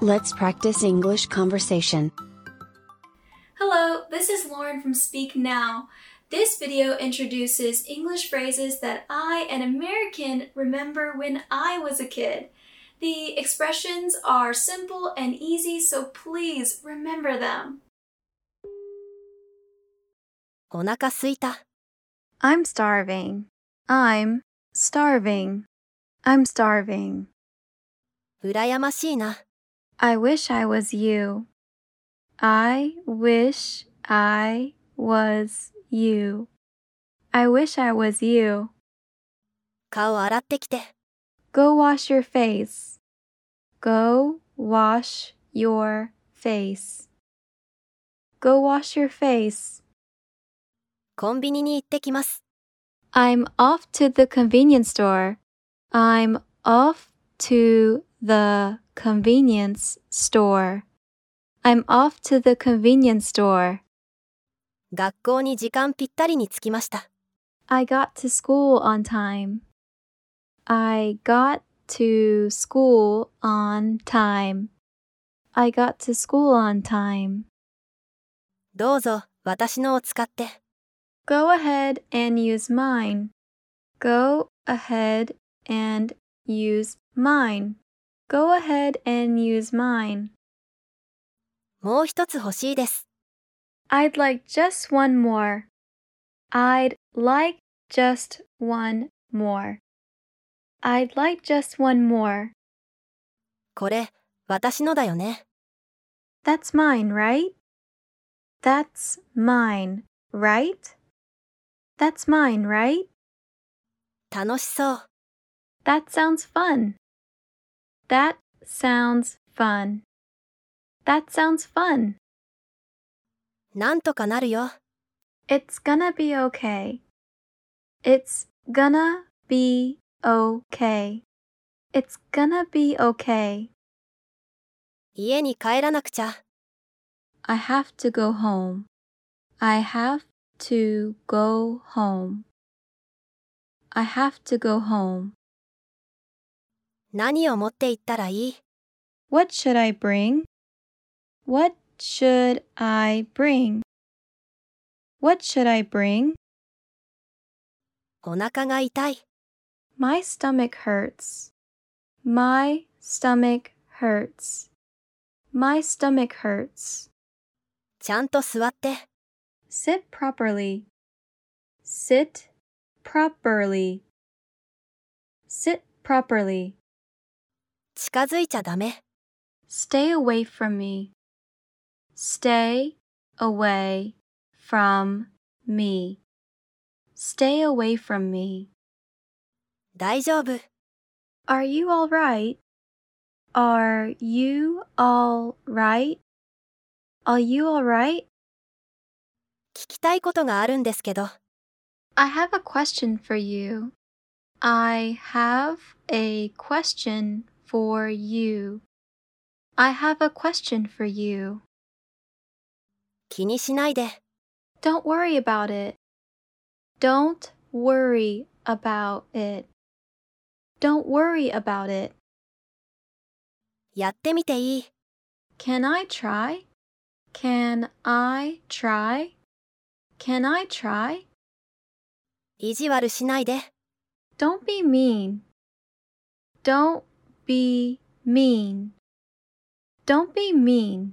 Let's practice English conversation. Hello, this is Lauren from Speak Now. This video introduces English phrases that I, an American, remember when I was a kid. The expressions are simple and easy, so please remember them. お腹すいた。 I'm starving. I'm starving. I'm starving. 羨ましいな。 I wish I was you. I wish I was you. I wish I was you. 顔洗ってきて。 Go wash your face. Go wash your face. Go wash your face. コンビニに行ってきます。 I'm off to the convenience store. I'm off to the convenience store. I'm off to the convenience store. 学校に時間ぴったりに着きました。 I got to school on time. I got to school on time. I got to school on time. どうぞ、私のを使って。 Go ahead and use mine. Go ahead and use mine. Go ahead and use mine. もう一つ欲しいです。 I'd like just one more. I'd like just one more. I'd like just one more. これ、私のだよね。 That's mine, right? That's mine, right? That's mine, right? 楽しそう。 That sounds fun. That sounds fun. That sounds fun. なんとかなるよ。 It's gonna be okay. It's gonna be okay. It's gonna be okay. 家に帰らなくちゃ。 I have to go home. I have to go home. I have to go home. 何を持って行ったらいい What should I bring? What should I bring? What should I bring? お腹が痛い。My stomach hurts. My stomach hurts. My stomach hurts. ちゃんと座って。Sit properly. Sit properly. Sit properly. 近づいちゃダメ。Stay away from me. Stay away from me. Stay away from me. 大丈夫。Are you all right? Are you all right? Are you all right? 聞きたいことがあるんですけど。I have a question for you. I have a question for you. I have a question for you. 気にしないで。 Don't worry about it. Don't worry about it. Don't worry about it. やってみていい Can I try? Can I try? Can I try? 意地悪しないで。 Don't be mean. Don't be mean. Don't be mean.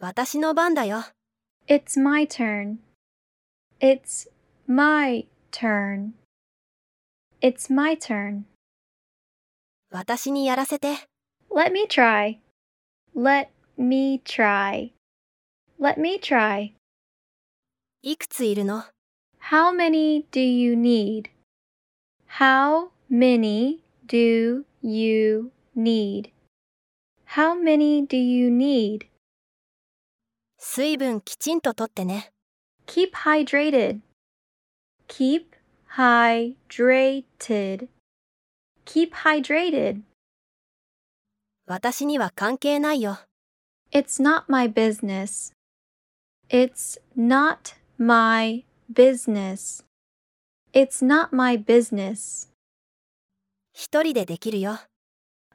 私の番だよ。 It's my turn. It's my turn. It's my turn. 私にやらせて。 Let me try. Let me try. Let me try. いくついるの How many do you need? How many do you need? How many do you need? 水分きちんととってね。 Keep hydrated. Keep hydrated. Keep hydrated. 私には関係ないよ。 It's not my business. It's not my business. It's not my business. 一人でできるよ。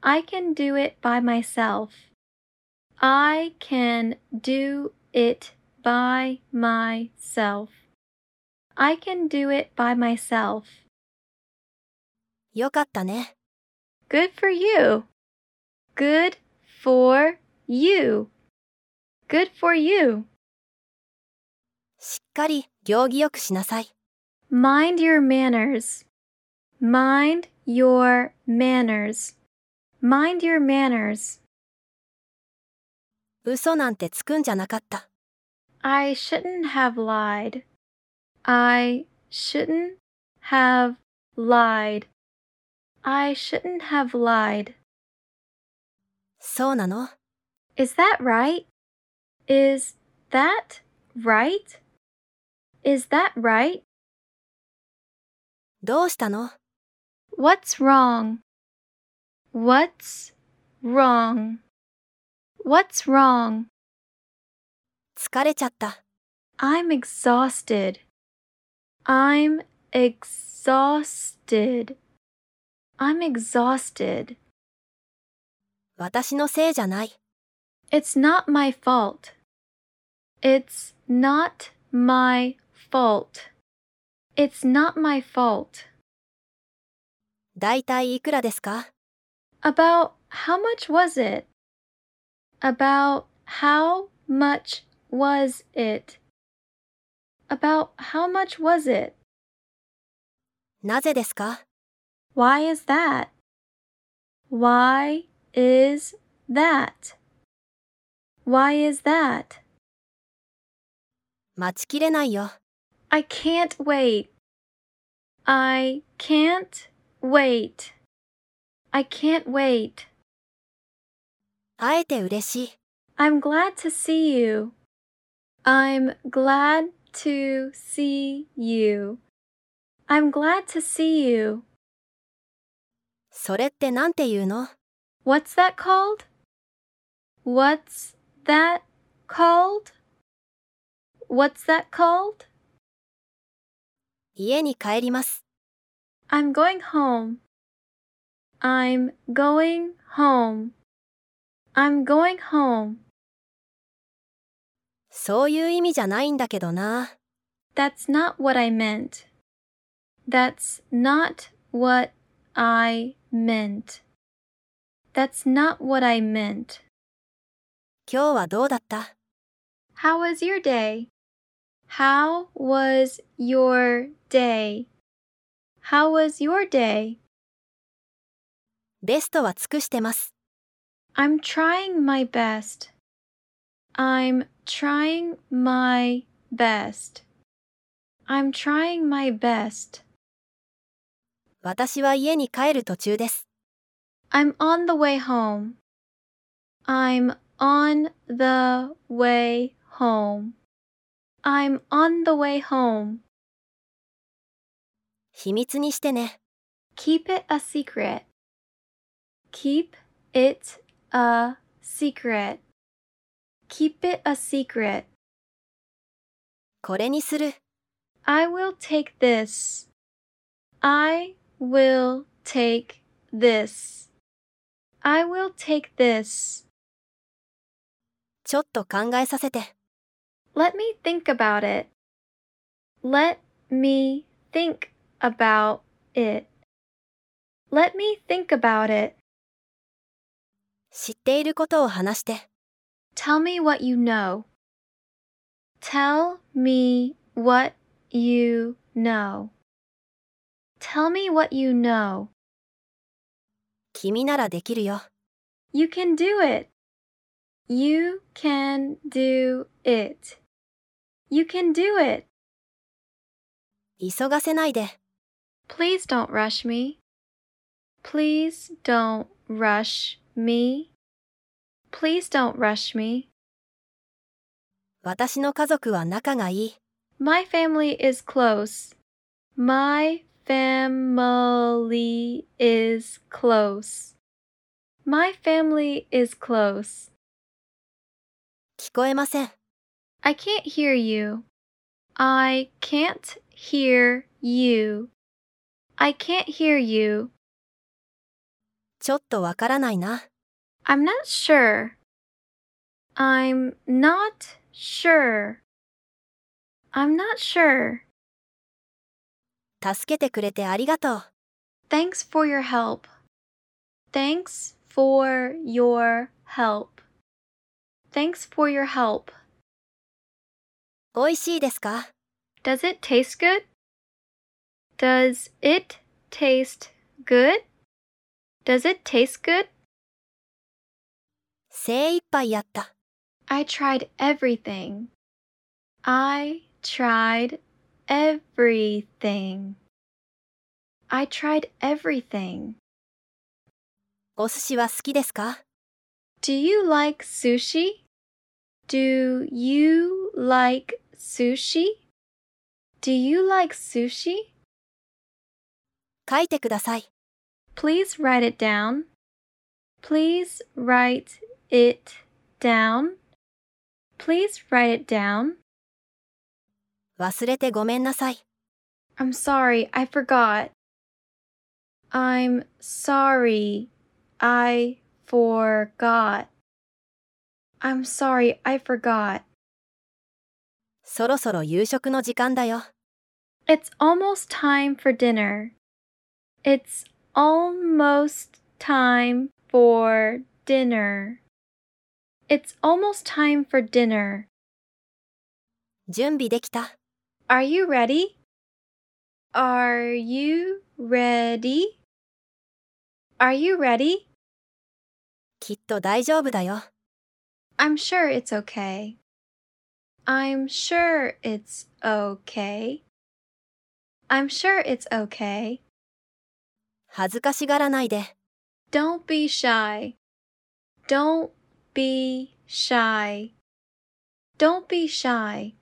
I can do it by myself. I can do it by myself. I can do it by myself. よかったね。Good for you. Good for you. Good for you. しっかり行儀よくしなさい。Mind your manners. Mind your manners. Mind your manners. 嘘なんてつくんじゃなかった。 I shouldn't have lied. I shouldn't have lied. I shouldn't have lied. そうなの Is that right? Is that right? Is that right? どうしたの What's wrong? What's wrong? What's wrong? 疲れちゃった。 I'm exhausted. I'm exhausted. I'm exhausted. 私のせいじゃない。 It's not my fault. It's not my fault. It's not my fault. だいたいいくらですか About how much was it? About how much was it? About how much was it? なぜですか Why is that? Why is that? Why is that? 待ちきれないよ。I can't wait. I can't wait. I can't wait. 会えて嬉しい。 I'm glad to see you. I'm glad to see you. I'm glad to see you. それってなんて言うの What's that called? What's that called? What's that called? 家に帰ります。 I'm going home. I'm going home. I'm going home. そういう意味じゃないんだけどな。 That's not what I meant. That's not what I meant. That's not what I meant. 今日はどうだった How was your day? How was your day? How was your day? ベストは尽くしてます。 I'm trying my best. I'm trying my best. I'm trying my best. 私は家に帰る途中です。 I'm on the way home. I'm on the way home. I'm on the way home. 秘密にしてね。Keep it a secret. Keep it a secret. Keep it a secret. これにする。I will take this. I will take this. I will take this. ちょっと考えさせて。Let me think about it. Let me think about it. Let me think about it. 知っていることを話して。 Tell me what you know. Tell me what you know. Tell me what you know. 君ならできるよ。 You can do it. You can do it. You can do it. 急がせないで。 Please don't rush me. Please don't rush me. Please don't rush me. 私の家族は仲がいい。 My family is close. My family is close. My family is close. 聞こえません。 I can't hear you. I can't hear you. I can't hear you. ちょっとわからないな。 I'm not sure. I'm not sure. I'm not sure. 助けてくれてありがとう。 Thanks for your help. Thanks for your help. Thanks for your help. 美味しいですか Does it taste good? Does it taste good? Does it taste good? 精一杯やった。 I tried everything. I tried everything. I tried everything. お寿司は好きですか Do you like sushi? Do you like sushi? Do you like sushi? 書いてください。Please write it down. Please write it down. Please write it down. 忘れてごめんなさい。I'm sorry, I forgot. I'm sorry, I forgot. I'm sorry, I forgot. そろそろ夕食の時間だよ。It's almost time for dinner. It's almost time for dinner. It's almost time for dinner. 準備できた。 Are you ready? Are you ready? Are you ready? きっと大丈夫だよ。 I'm sure it's okay. I'm sure it's okay. I'm sure it's okay. 恥ずかしがらないで。Don't be shy. Don't be shy. Don't be shy.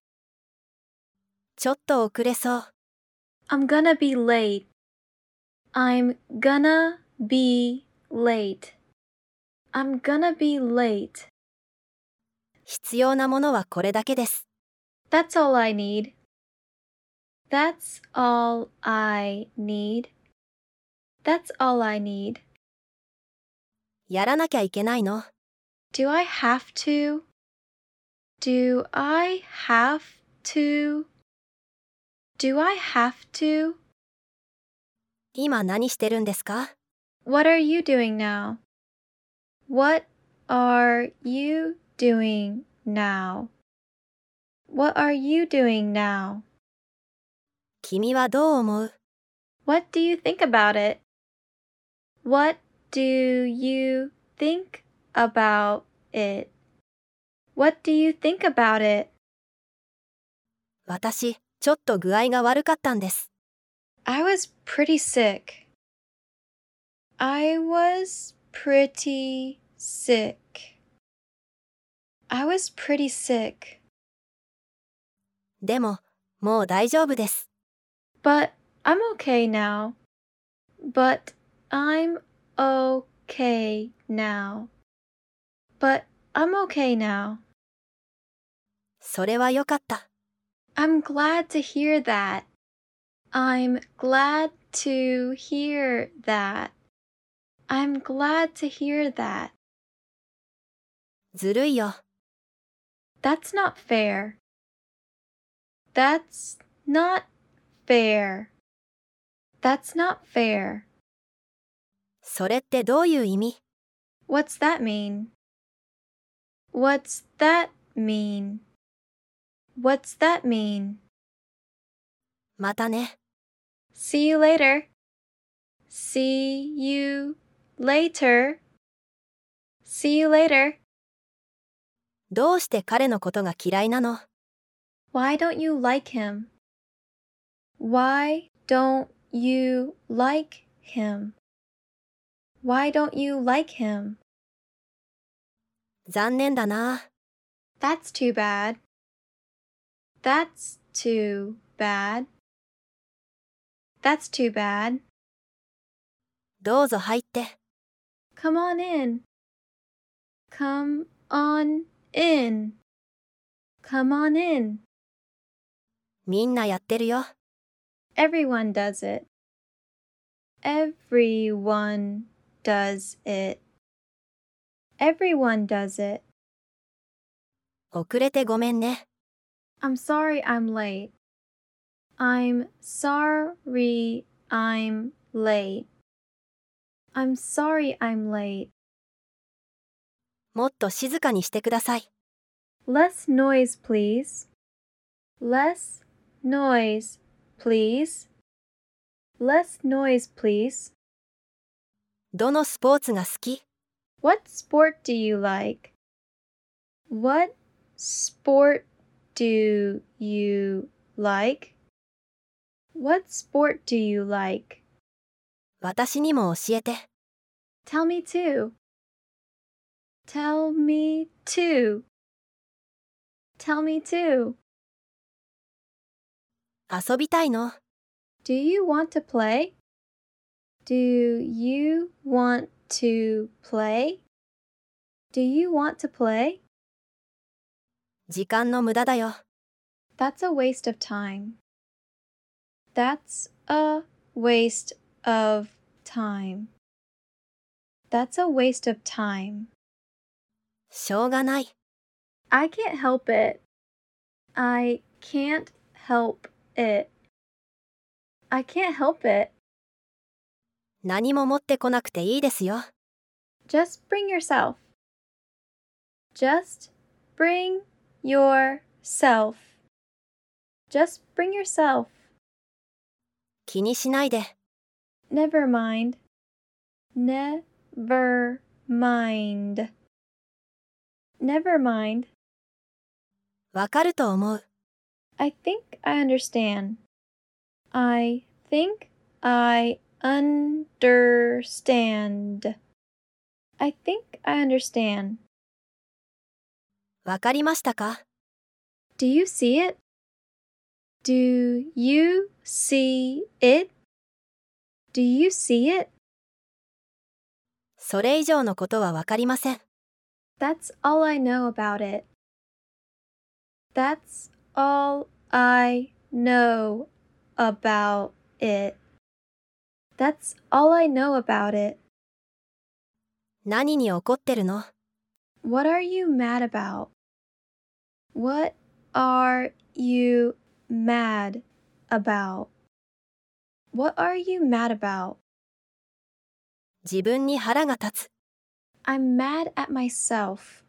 ちょっと遅れそう。I'm gonna be late. I'm gonna be late. I'm gonna be late. 必要なものはこれだけです。That's all I need. That's all I need. That's all I need. やらなきゃいけないの。 Do I have to? Do I have to? Do I have to? 今何してるんですか What are you doing now? What are you doing now? What are you doing now? 君はどう思う What do you think about it? What do you think about it? What do you think about it? 私、ちょっと具合が悪かったんです。 I was pretty sick. I was pretty sick. I was pretty sick. でも、もう大丈夫です。 But I'm okay now. But I'm okay now. But I'm okay now. それはよかった。 I'm glad to hear that. I'm glad to hear that. I'm glad to hear that. ずるいよ。 That's not fair. That's not fair. That's not fair. それってどういう意味 What's that mean? What's that mean? What's that mean? またね。See you later. See you later. See you later. どうして彼のことが嫌いなの Why don't you like him? Why don't you like him? Why don't you like him? 残念だな。 That's too bad. That's too bad. That's too bad. どうぞ入って。 Come on in. Come on in. Come on in. みんなやってるよ。 Everyone does it. Everyone does it. Everyone does it. 遅れてごめんね。 I'm sorry I'm late. I'm sorry I'm late. I'm sorry I'm late. もっと静かにしてください。 Less noise, please. Less noise, please. Less noise, please. どのスポーツが好き What sport do you like? What sport do you like? What sport do you like? 私にも教えて。Tell me too. Tell me too. Tell me too. 遊びたいの Do you want to play? Do you want to play? Do you want to play? 時間の無駄だよ。 That's a waste of time. That's a waste of time. That's a waste of time. しょうがない。 I can't help it. I can't help it. I can't help it. 何も持ってこなくていいですよ。Just bring yourself. Just bring yourself. Just bring yourself. 気にしないで。Never mind. Never mind. Never mind. わかると思う。I think I understand. I think I understand. I think I understand. わかりましたか Do you see it? Do you see it? Do you see it? それ以上のことはわかりません。 That's all I know about it. That's all I know about it. That's all I know about it. 何に怒ってるの What are you mad about? What are you mad about? What are you mad about? 自分に腹が立つ。 I'm mad at myself.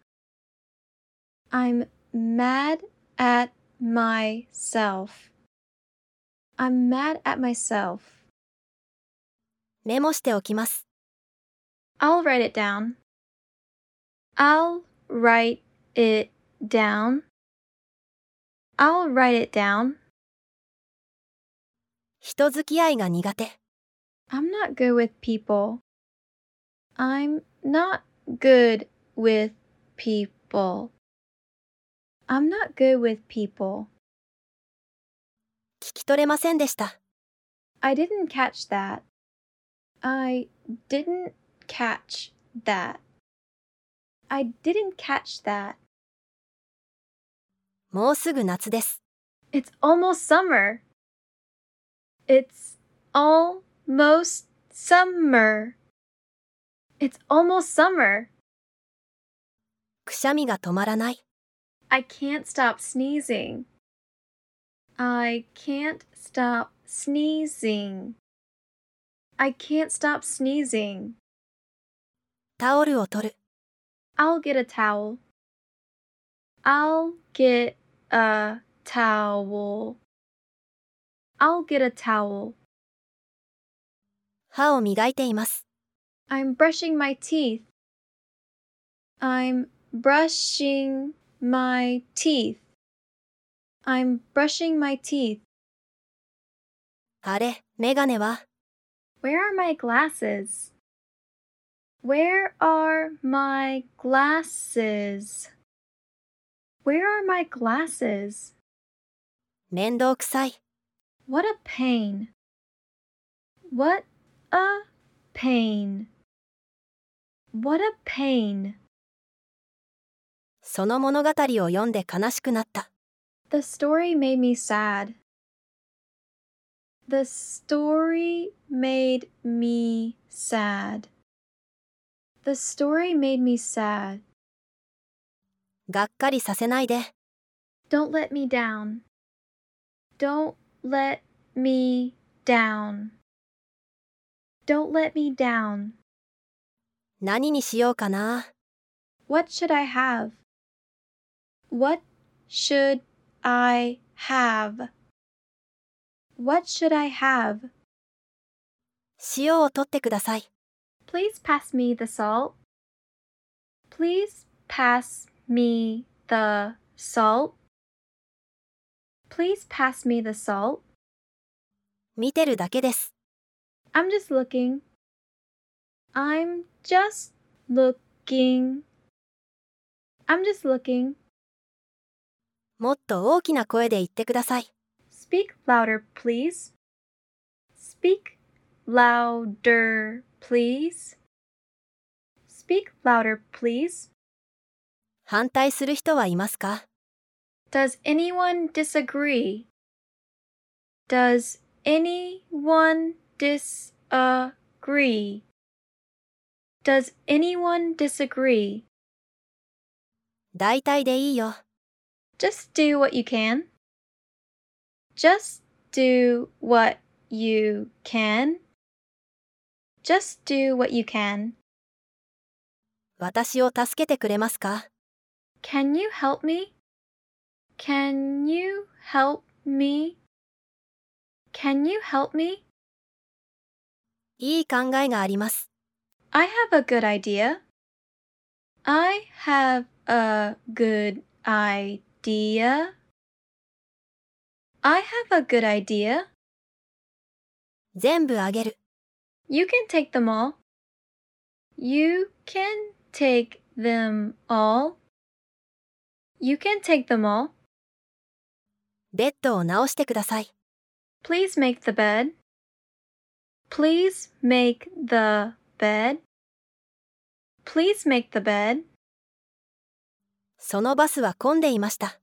I'm mad at myself. I'm mad at myself. メモしておきます。I'll write it down. I'll write it down. I'll write it down. 人付き合いが苦手。I'm not good with people. I'm not good with people. I'm not good with people. 聞き取れませんでした。I didn't catch that. I didn't catch that. I didn't catch that. もうすぐ夏です。 It's almost summer. It's almost summer. It's almost summer. くしゃみが止まらない。 I can't stop sneezing. I can't stop sneezing. I can't stop sneezing. タオルを取る。 I'll get a towel. I'll get a towel. I'll get a towel. 歯を磨いています。 I'm brushing my teeth. I'm brushing my teeth. I'm brushing my teeth. あれ、メガネは Where are my glasses? Where are my glasses? Where are my glasses? 面倒くさい。 What a pain. What a pain. What a pain. その物語を読んで悲しくなった。 The story made me sad. The story made me sad. The story made me sad. がっかりさせないで。 Don't let me down. Don't let me down. Don't let me down. 何にしようかな。 What should I have? What should I have? What should I have? 塩を取ってください。 Please pass me the salt. Please pass me the salt. Please pass me the salt. 見てるだけです。 I'm just looking. I'm just looking. I'm just looking. もっと大きな声で言ってください。 Speak louder, please. Speak louder, please. Speak louder, please. 反対する人はいますか Does anyone disagree? Does anyone disagree? Does anyone disagree? 大体でいいよ。 Just do what you can. Just do what you can. Just do what you can. 私を助けてくれますか Can you help me? Can you help me? Can you help me? いい考えがあります。 I have a good idea. I have a good idea. I have a good idea. 全部あげる。You can take them all. You can take them all. You can take them all. ベッドを直してください。Please make the bed. Please make the bed. Please make the bed. そのバスは混んでいました。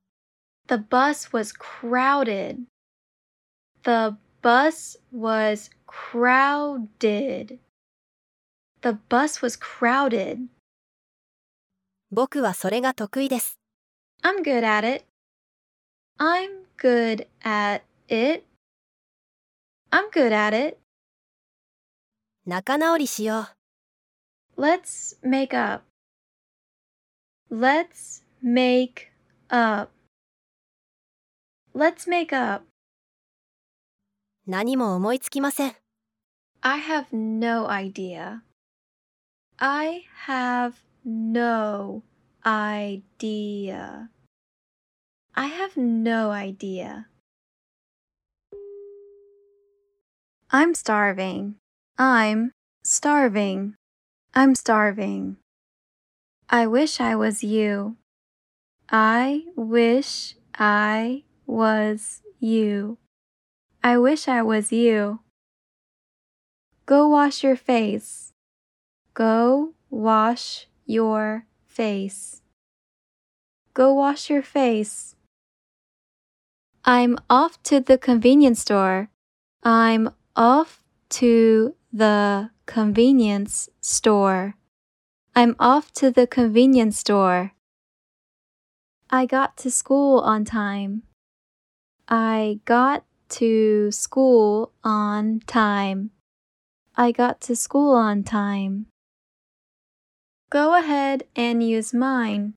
The bus was crowded. The bus was crowded. The bus was crowded. 僕はそれが得意です。 I'm good at it. I'm good at it. I'm good at it. 仲直りしよう。 Let's make up. Let's make up. Let's make up. 何も思いつきません。 I have no idea. I have no idea. I have no idea. I'm starving. I'm starving. I'm starving. I wish I was you. I wish I was you. I wish I was you. Go wash your face. Go wash your face. Go wash your face. I'm off to the convenience store. I'm off to the convenience store. I'm off to the convenience store. I got to school on time. I got to school on time. I got to school on time. Go ahead and use mine.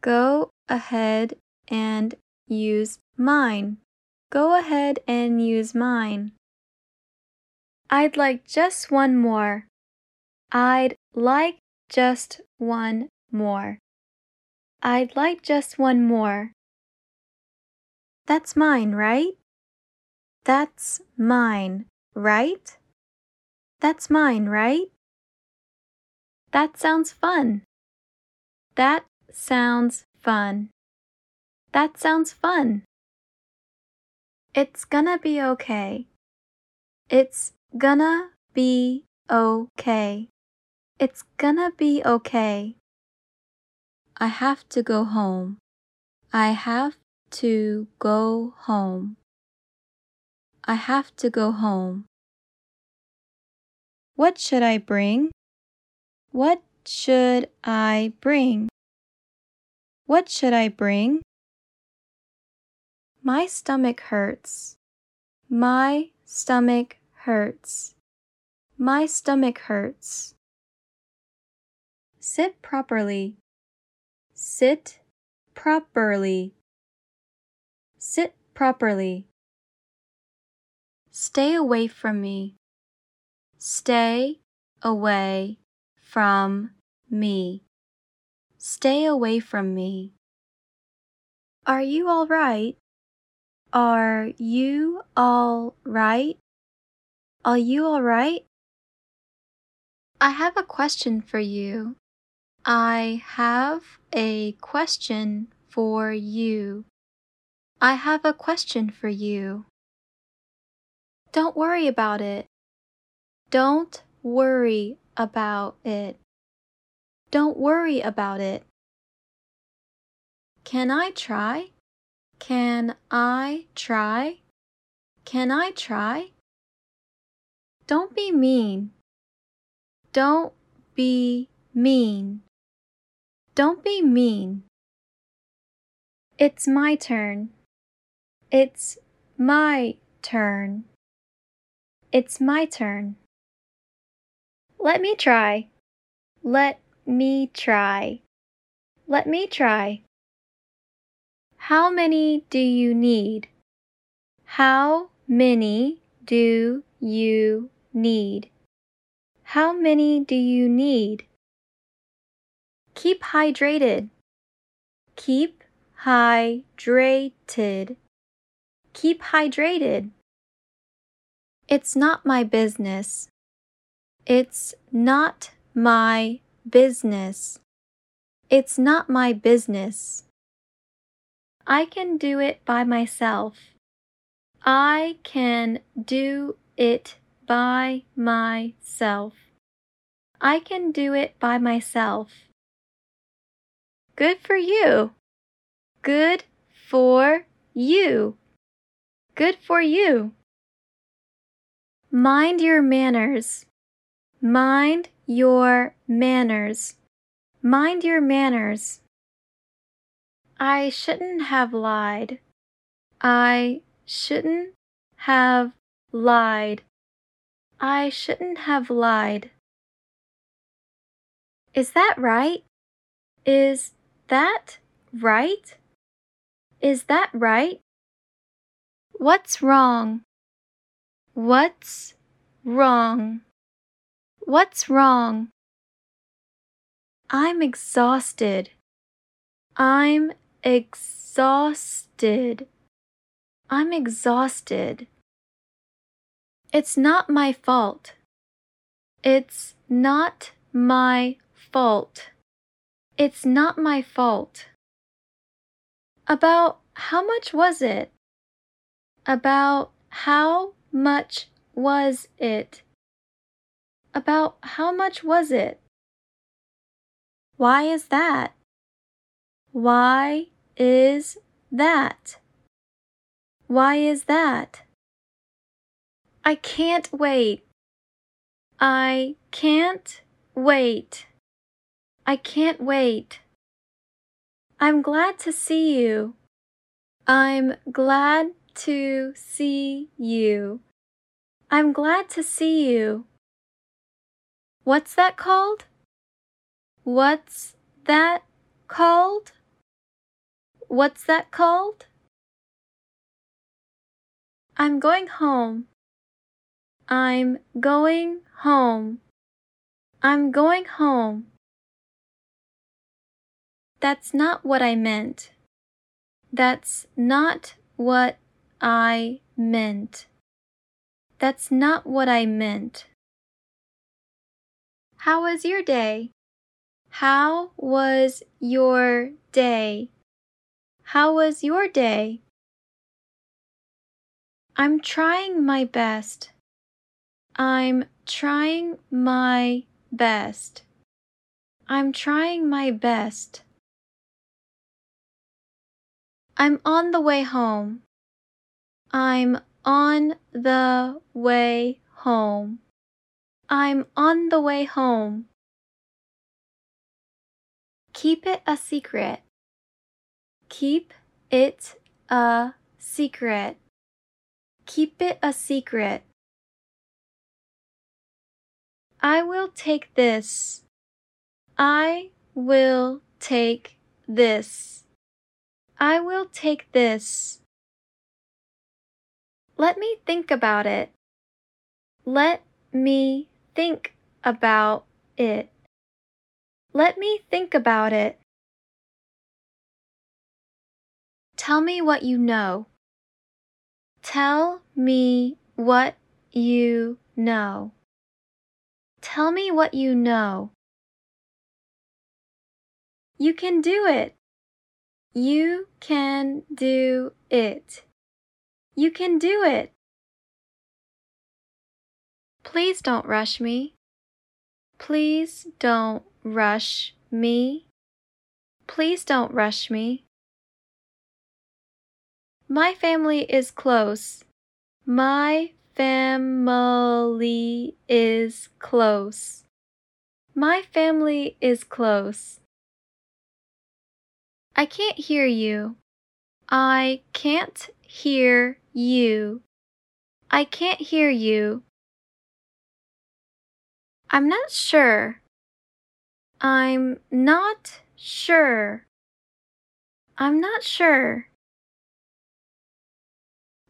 Go ahead and use mine. Go ahead and use mine. I'd like just one more. I'd like just one more. I'd like just one more. That's mine, right? That's mine, right? That's mine, right? That sounds fun. That sounds fun. That sounds fun. It's gonna be okay. It's gonna be okay. It's gonna be okay. I have to go home. I have to go home. I have to go home. What should I bring? What should I bring? What should I bring? My stomach hurts. My stomach hurts. My stomach hurts. Sit properly. Sit properly. Sit properly. Stay away from me. Stay away from me. Stay away from me. Are you all right? Are you all right? Are you all right? I have a question for you. I have a question for you. I have a question for you. Don't worry about it. Don't worry about it. Don't worry about it. Can I try? Can I try? Can I try? Don't be mean. Don't be mean. Don't be mean. It's my turn. It's my turn. It's my turn. Let me try. Let me try. Let me try. How many do you need? How many do you need? How many do you need? Keep hydrated. Keep hydrated. Keep hydrated. It's not my business. It's not my business. It's not my business. I can do it by myself. I can do it by myself. I can do it by myself. Good for you. Good for you. Good for you. Mind your manners. Mind your manners. Mind your manners. I shouldn't have lied. I shouldn't have lied. I shouldn't have lied. Is that right? Is that right? Is that right? What's wrong? What's wrong? What's wrong? I'm exhausted. I'm exhausted. I'm exhausted. It's not my fault. It's not my fault. It's not my fault. About how much was it? About how much was it? About how much was it? Why is that? Why is that? Why is that? I can't wait. I can't wait. I can't wait. I'm glad to see you. I'm glad to see you. I'm glad to see you. What's that called? What's that called? What's that called? I'm going home. I'm going home. I'm going home. That's not what I meant. That's not what I meant. That's not what I meant. How was your day? How was your day? How was your day? I'm trying my best. I'm trying my best. I'm trying my best. I'm on the way home. I'm on the way home. I'm on the way home. Keep it a secret. Keep it a secret. Keep it a secret. I will take this. I will take this. I will take this. Let me think about it. Let me think about it. Let me think about it. Tell me what you know. Tell me what you know. Tell me what you know. You can do it. You can do it. You can do it. Please don't rush me. Please don't rush me. Please don't rush me. My family is close. My family is close. My family is close. I can't hear you. I can't hear you. I can't hear you. I'm not sure. I'm not sure. I'm not sure.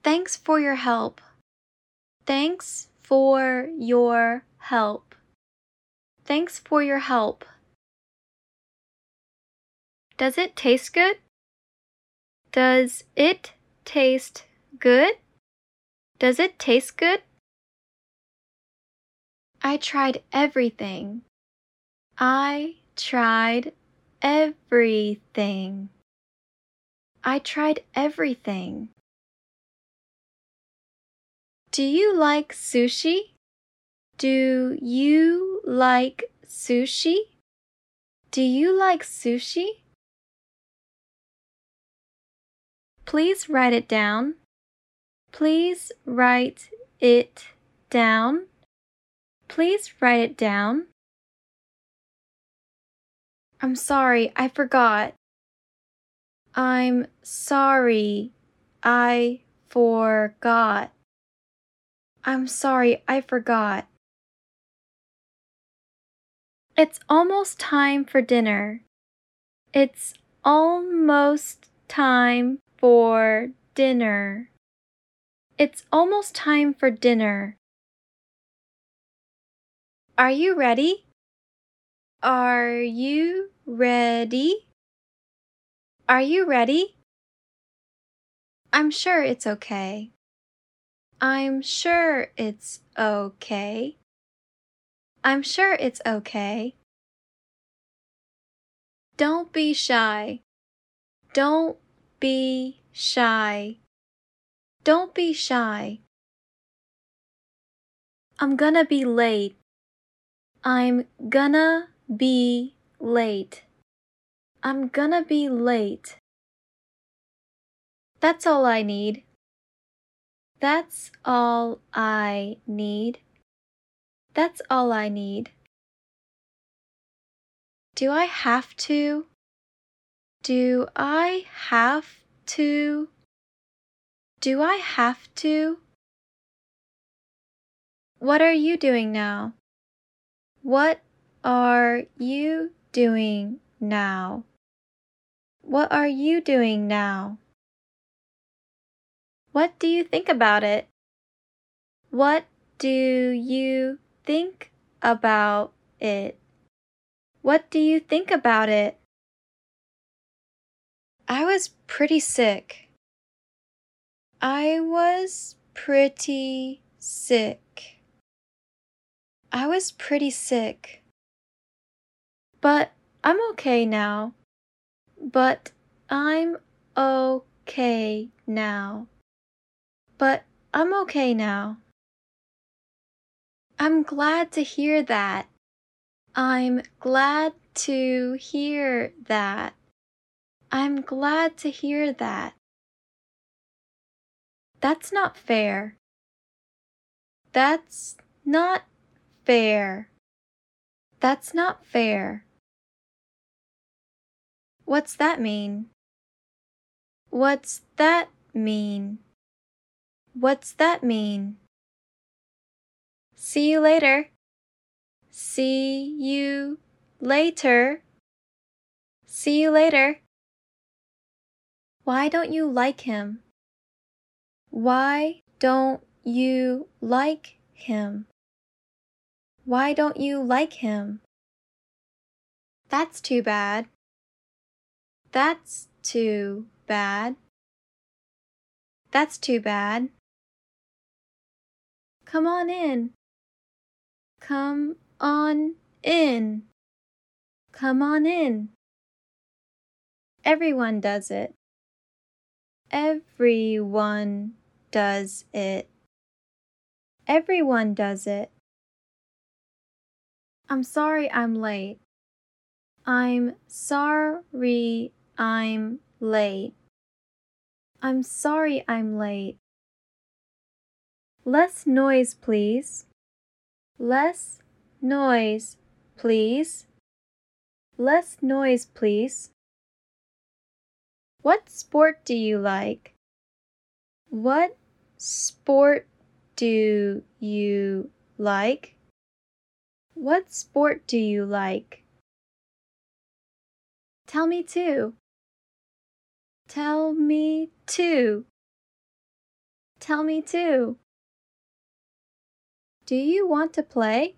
Thanks for your help. Thanks for your help. Thanks for your help. Does it taste good? Does it taste good? Does it taste good? I tried everything. I tried everything. I tried everything. Do you like sushi? Do you like sushi? Do you like sushi? Please write it down. Please write it down. Please write it down. I'm sorry, I forgot. I'm sorry, I forgot. I'm sorry, I forgot. It's almost time for dinner. It's almost time for dinner. It's almost time for dinner. Are you ready? Are you ready? Are you ready? I'm sure it's okay. I'm sure it's okay. I'm sure it's okay. Don't be shy. Don't be shy. Don't be shy. I'm gonna be late. I'm gonna be late. I'm gonna be late. That's all I need. That's all I need. That's all I need. Do I have to? Do I have to? Do I have to? What are you doing now? What are you doing now? What are you doing now? What do you think about it? What do you think about it? What do you think about it? I was pretty sick. I was pretty sick. I was pretty sick. But I'm okay now. But I'm okay now. But I'm okay now. I'm glad to hear that. I'm glad to hear that. I'm glad to hear that. That's not fair. That's not fair. That's not fair. What's that mean? What's that mean? What's that mean? See you later. See you later. See you later. Why don't you like him? Why don't you like him? Why don't you like him? That's too bad. That's too bad. That's too bad. Come on in. Come on in. Come on in. Everyone does it. Everyone does it. Everyone does it. I'm sorry I'm late. I'm sorry I'm late. I'm sorry I'm late. Less noise, please. Less noise, please. Less noise, please. What sport do you like? What sport do you like? What sport do you like? Tell me too. Tell me too. Tell me too. Do you want to play?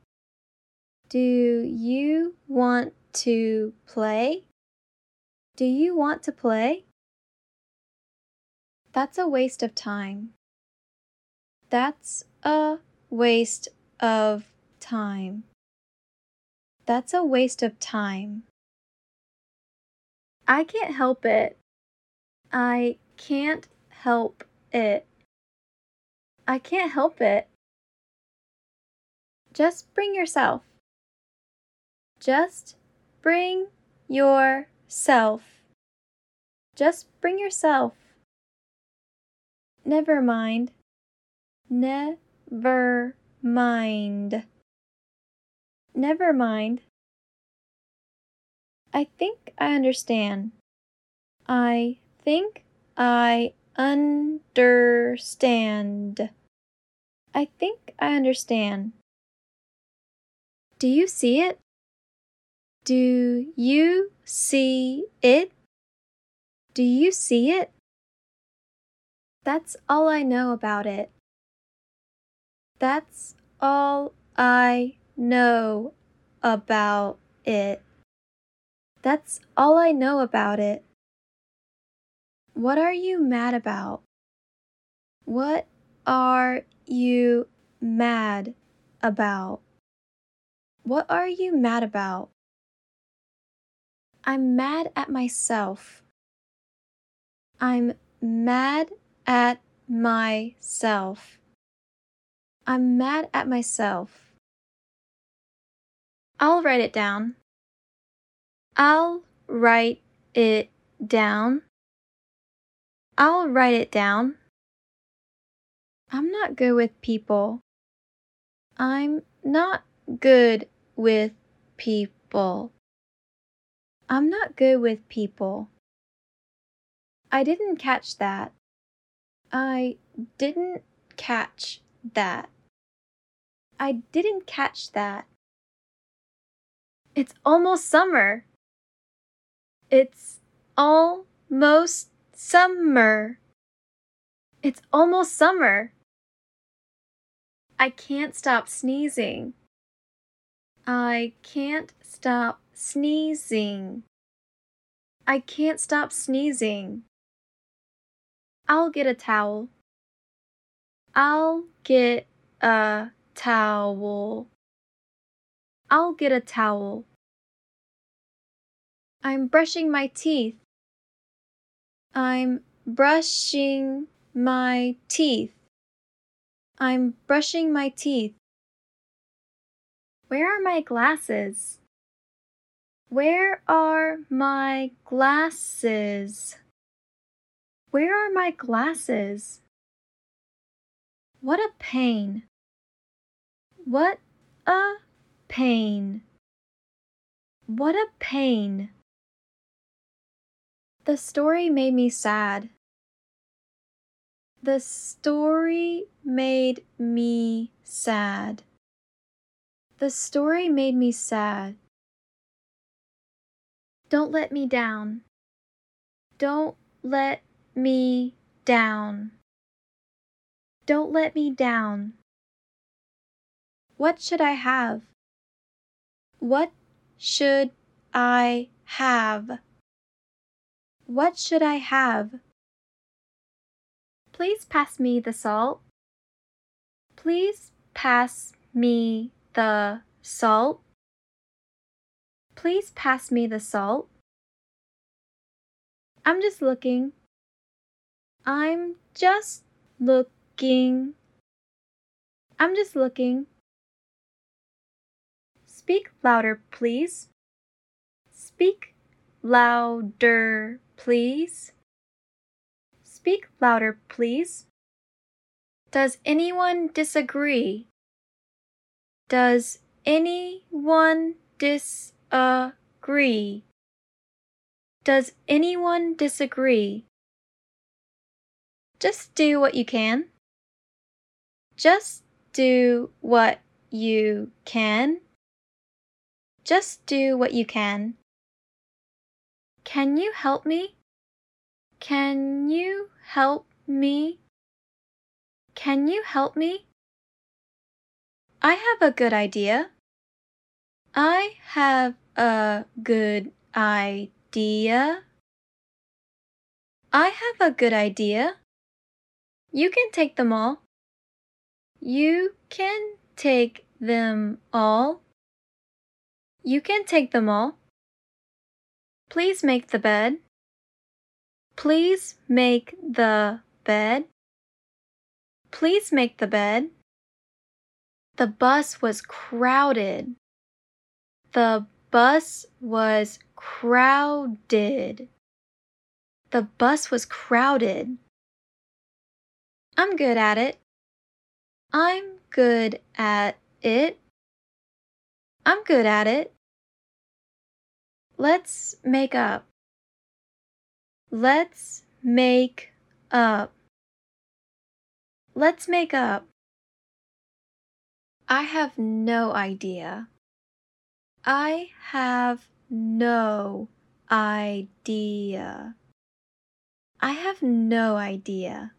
Do you want to play? Do you want to play? That's a waste of time. That's a waste of time. That's a waste of time. I can't help it. I can't help it. I can't help it. Just bring yourself. Just bring yourself. Just bring yourself. Never mind. Never mind. Never mind. I think I understand. I think I understand. I think I understand. Do you see it? Do you see it? Do you see it? That's all I know about it. That's all I know about it. That's all I know about it. What are you mad about? What are you mad about? What are you mad about? I'm mad at myself. I'm mad at myself. I'm mad at myself. I'll write it down. I'll write it down. I'll write it down. I'm not good with people. I'm not good with people. I'm not good with people. I didn't catch that. I didn't catch that. I didn't catch that. It's almost summer. It's almost summer. It's almost summer. I can't stop sneezing. I can't stop sneezing. I can't stop sneezing. I'll get a towel. I'll get a towel. I'll get a towel. I'm brushing my teeth. I'm brushing my teeth. I'm brushing my teeth. Where are my glasses? Where are my glasses? Where are my glasses? What a pain. What a pain. What a pain. The story made me sad. The story made me sad. The story made me sad. Don't let me down. Don't let me down. Don't let me down. What should I have? What should I have? What should I have? Please pass me the salt. Please pass me the salt. Please pass me the salt. I'm just looking. I'm just looking. I'm just looking. Speak louder, please. Speak louder, please. Speak louder, please. Does anyone disagree? Does anyone disagree? Does anyone disagree? Just do what you can. Just do what you can. Just do what you can. Can you help me? Can you help me? Can you help me? I have a good idea. I have a good idea. I have a good idea. You can take them all. You can take them all. You can take them all. Please make the bed. Please make the bed. Please make the bed. The bus was crowded. The bus was crowded. The bus was crowded. I'm good at it. I'm good at it. I'm good at it. Let's make up. Let's make up. Let's make up. I have no idea. I have no idea. I have no idea.